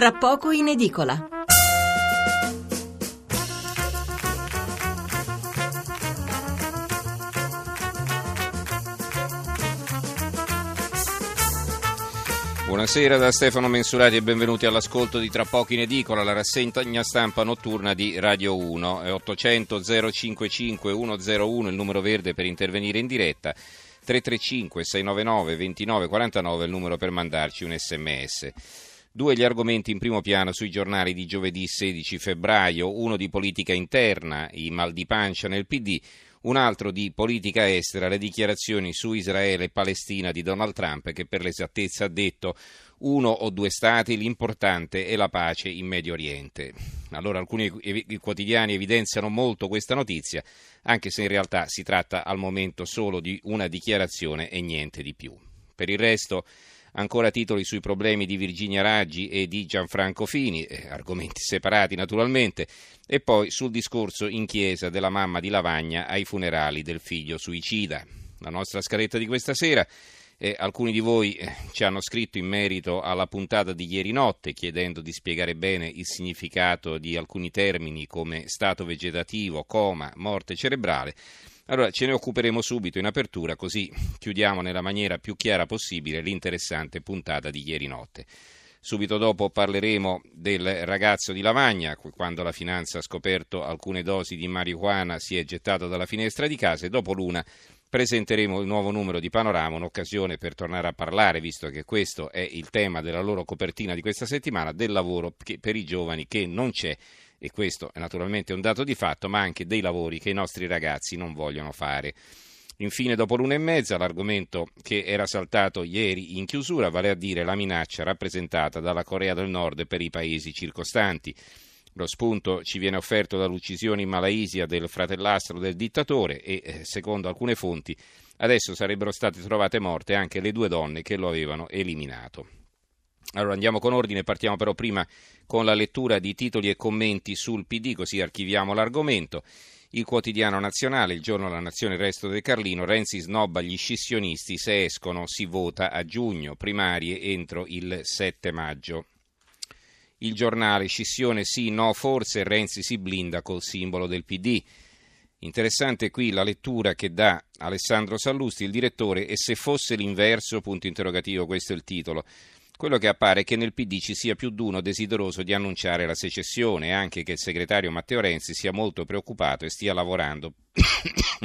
tra poco in edicola. Buonasera da Stefano Mensurati e benvenuti all'ascolto di Tra poco in edicola, la rassegna stampa notturna di Radio 1. 800 055 101 il numero verde per intervenire in diretta. 335 699 2949 il numero per mandarci un sms. Due gli argomenti in primo piano sui giornali di giovedì 16 febbraio, uno di politica interna, i mal di pancia nel PD, un altro di politica estera, le dichiarazioni su Israele e Palestina di Donald Trump che per l'esattezza ha detto uno o due stati, l'importante è la pace in Medio Oriente. Allora alcuni quotidiani evidenziano molto questa notizia, anche se in realtà si tratta al momento solo di una dichiarazione e niente di più. Per il resto ancora titoli sui problemi di Virginia Raggi e di Gianfranco Fini, eh, argomenti separati naturalmente, e poi sul discorso in chiesa della mamma di Lavagna ai funerali del figlio suicida. La nostra scaletta di questa sera eh, alcuni di voi eh, ci hanno scritto in merito alla puntata di ieri notte chiedendo di spiegare bene il significato di alcuni termini come stato vegetativo, coma, morte cerebrale. Allora ce ne occuperemo subito in apertura, così chiudiamo nella maniera più chiara possibile l'interessante puntata di ieri notte. Subito dopo parleremo del ragazzo di Lavagna, quando la finanza ha scoperto alcune dosi di marijuana si è gettato dalla finestra di casa e dopo l'una presenteremo il nuovo numero di Panorama, un'occasione per tornare a parlare, visto che questo è il tema della loro copertina di questa settimana, del lavoro per i giovani che non c'è e questo è naturalmente un dato di fatto, ma anche dei lavori che i nostri ragazzi non vogliono fare. Infine, dopo l'una e mezza, l'argomento che era saltato ieri in chiusura, vale a dire la minaccia rappresentata dalla Corea del Nord per i paesi circostanti. Lo spunto ci viene offerto dall'uccisione in Malaysia del fratellastro del dittatore e, eh, secondo alcune fonti, adesso sarebbero state trovate morte anche le due donne che lo avevano eliminato. Allora andiamo con ordine, partiamo però prima con la lettura di titoli e commenti sul PD, così archiviamo l'argomento. Il quotidiano nazionale, il giorno La Nazione, il resto del Carlino, Renzi snobba gli scissionisti, se escono si vota a giugno, primarie entro il 7 maggio il giornale scissione sì, no, forse Renzi si blinda col simbolo del PD. Interessante qui la lettura che dà Alessandro Sallusti, il direttore, e se fosse l'inverso, punto interrogativo, questo è il titolo. Quello che appare è che nel PD ci sia più di uno desideroso di annunciare la secessione e anche che il segretario Matteo Renzi sia molto preoccupato e stia lavorando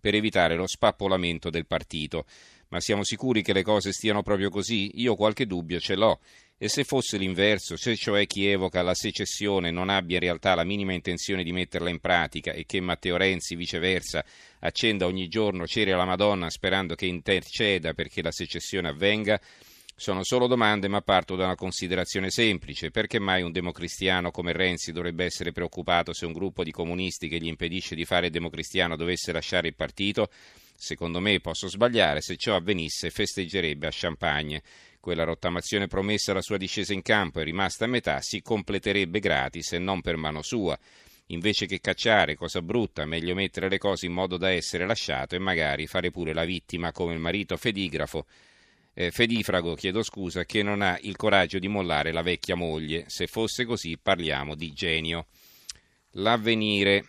per evitare lo spappolamento del partito. Ma siamo sicuri che le cose stiano proprio così? Io qualche dubbio ce l'ho. E se fosse l'inverso, se cioè chi evoca la secessione non abbia in realtà la minima intenzione di metterla in pratica e che Matteo Renzi viceversa accenda ogni giorno cere alla Madonna sperando che interceda perché la secessione avvenga, sono solo domande, ma parto da una considerazione semplice. Perché mai un democristiano come Renzi dovrebbe essere preoccupato se un gruppo di comunisti che gli impedisce di fare democristiano dovesse lasciare il partito? Secondo me posso sbagliare, se ciò avvenisse festeggerebbe a champagne. Quella rottamazione promessa alla sua discesa in campo è rimasta a metà, si completerebbe gratis e non per mano sua. Invece che cacciare, cosa brutta, meglio mettere le cose in modo da essere lasciato e magari fare pure la vittima come il marito fedigrafo eh, fedifrago, chiedo scusa, che non ha il coraggio di mollare la vecchia moglie. Se fosse così parliamo di genio. L'avvenire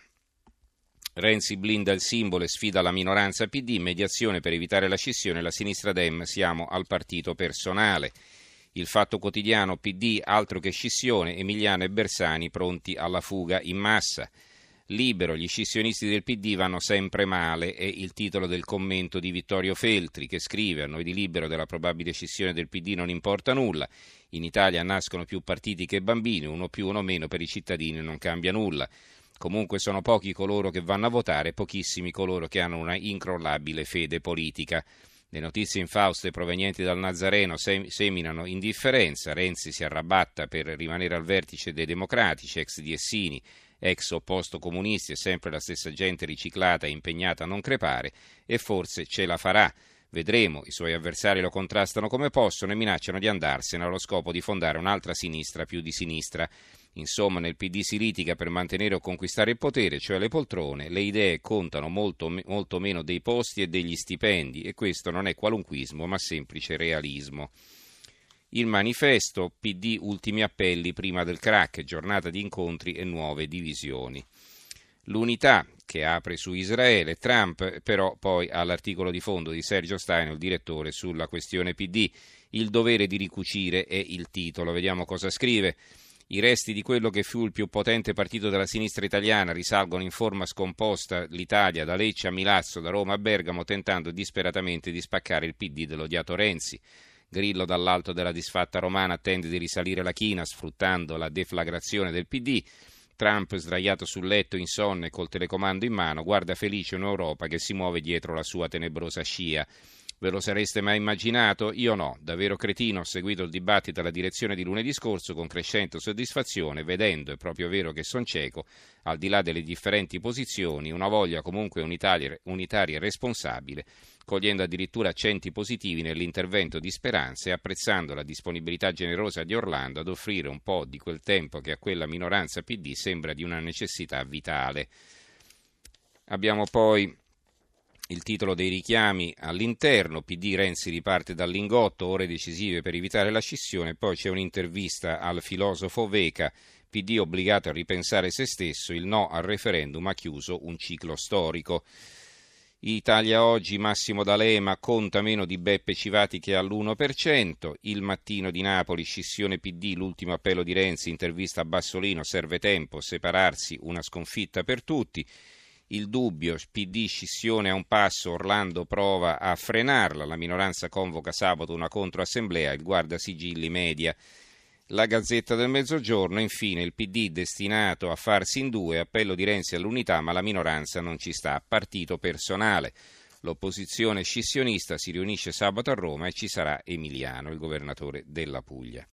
Renzi blinda il simbolo e sfida la minoranza PD, mediazione per evitare la scissione, la sinistra Dem, siamo al partito personale. Il fatto quotidiano PD, altro che scissione, Emiliano e Bersani pronti alla fuga in massa. Libero, gli scissionisti del PD vanno sempre male, è il titolo del commento di Vittorio Feltri che scrive a noi di Libero della probabile scissione del PD non importa nulla. In Italia nascono più partiti che bambini, uno più uno meno per i cittadini non cambia nulla. Comunque sono pochi coloro che vanno a votare, pochissimi coloro che hanno una incrollabile fede politica. Le notizie infauste provenienti dal Nazareno seminano indifferenza, Renzi si arrabatta per rimanere al vertice dei democratici, ex di Essini, ex opposto comunisti e sempre la stessa gente riciclata e impegnata a non crepare, e forse ce la farà. Vedremo, i suoi avversari lo contrastano come possono e minacciano di andarsene allo scopo di fondare un'altra sinistra più di sinistra. Insomma, nel PD si litiga per mantenere o conquistare il potere, cioè le poltrone, le idee contano molto, molto meno dei posti e degli stipendi e questo non è qualunquismo ma semplice realismo. Il manifesto PD ultimi appelli prima del crack, giornata di incontri e nuove divisioni. L'unità che apre su Israele, Trump però poi all'articolo di fondo di Sergio Stein, il direttore sulla questione PD, il dovere di ricucire è il titolo. Vediamo cosa scrive. I resti di quello che fu il più potente partito della sinistra italiana risalgono in forma scomposta l'Italia da Lecce a Milazzo, da Roma a Bergamo, tentando disperatamente di spaccare il PD dell'odiato Renzi. Grillo dall'alto della disfatta romana attende di risalire la china sfruttando la deflagrazione del PD. Trump, sdraiato sul letto insonne col telecomando in mano, guarda felice un'Europa che si muove dietro la sua tenebrosa scia. Ve lo sareste mai immaginato? Io no. Da vero cretino ho seguito il dibattito alla direzione di lunedì scorso con crescente soddisfazione, vedendo, è proprio vero che son cieco, al di là delle differenti posizioni, una voglia comunque unitaria, unitaria e responsabile, cogliendo addirittura accenti positivi nell'intervento di Speranza e apprezzando la disponibilità generosa di Orlando ad offrire un po' di quel tempo che a quella minoranza PD sembra di una necessità vitale. Abbiamo poi il titolo dei richiami all'interno, PD Renzi riparte dal lingotto, ore decisive per evitare la scissione, poi c'è un'intervista al filosofo Veca, PD obbligato a ripensare se stesso, il no al referendum ha chiuso un ciclo storico. Italia oggi, Massimo D'Alema conta meno di Beppe Civati che all'1%, il mattino di Napoli, scissione PD, l'ultimo appello di Renzi, intervista a Bassolino, serve tempo, separarsi, una sconfitta per tutti il dubbio, PD scissione a un passo, Orlando prova a frenarla, la minoranza convoca sabato una controassemblea, il guarda sigilli media. La Gazzetta del Mezzogiorno, infine il PD destinato a farsi in due, appello di Renzi all'unità, ma la minoranza non ci sta, partito personale. L'opposizione scissionista si riunisce sabato a Roma e ci sarà Emiliano, il governatore della Puglia.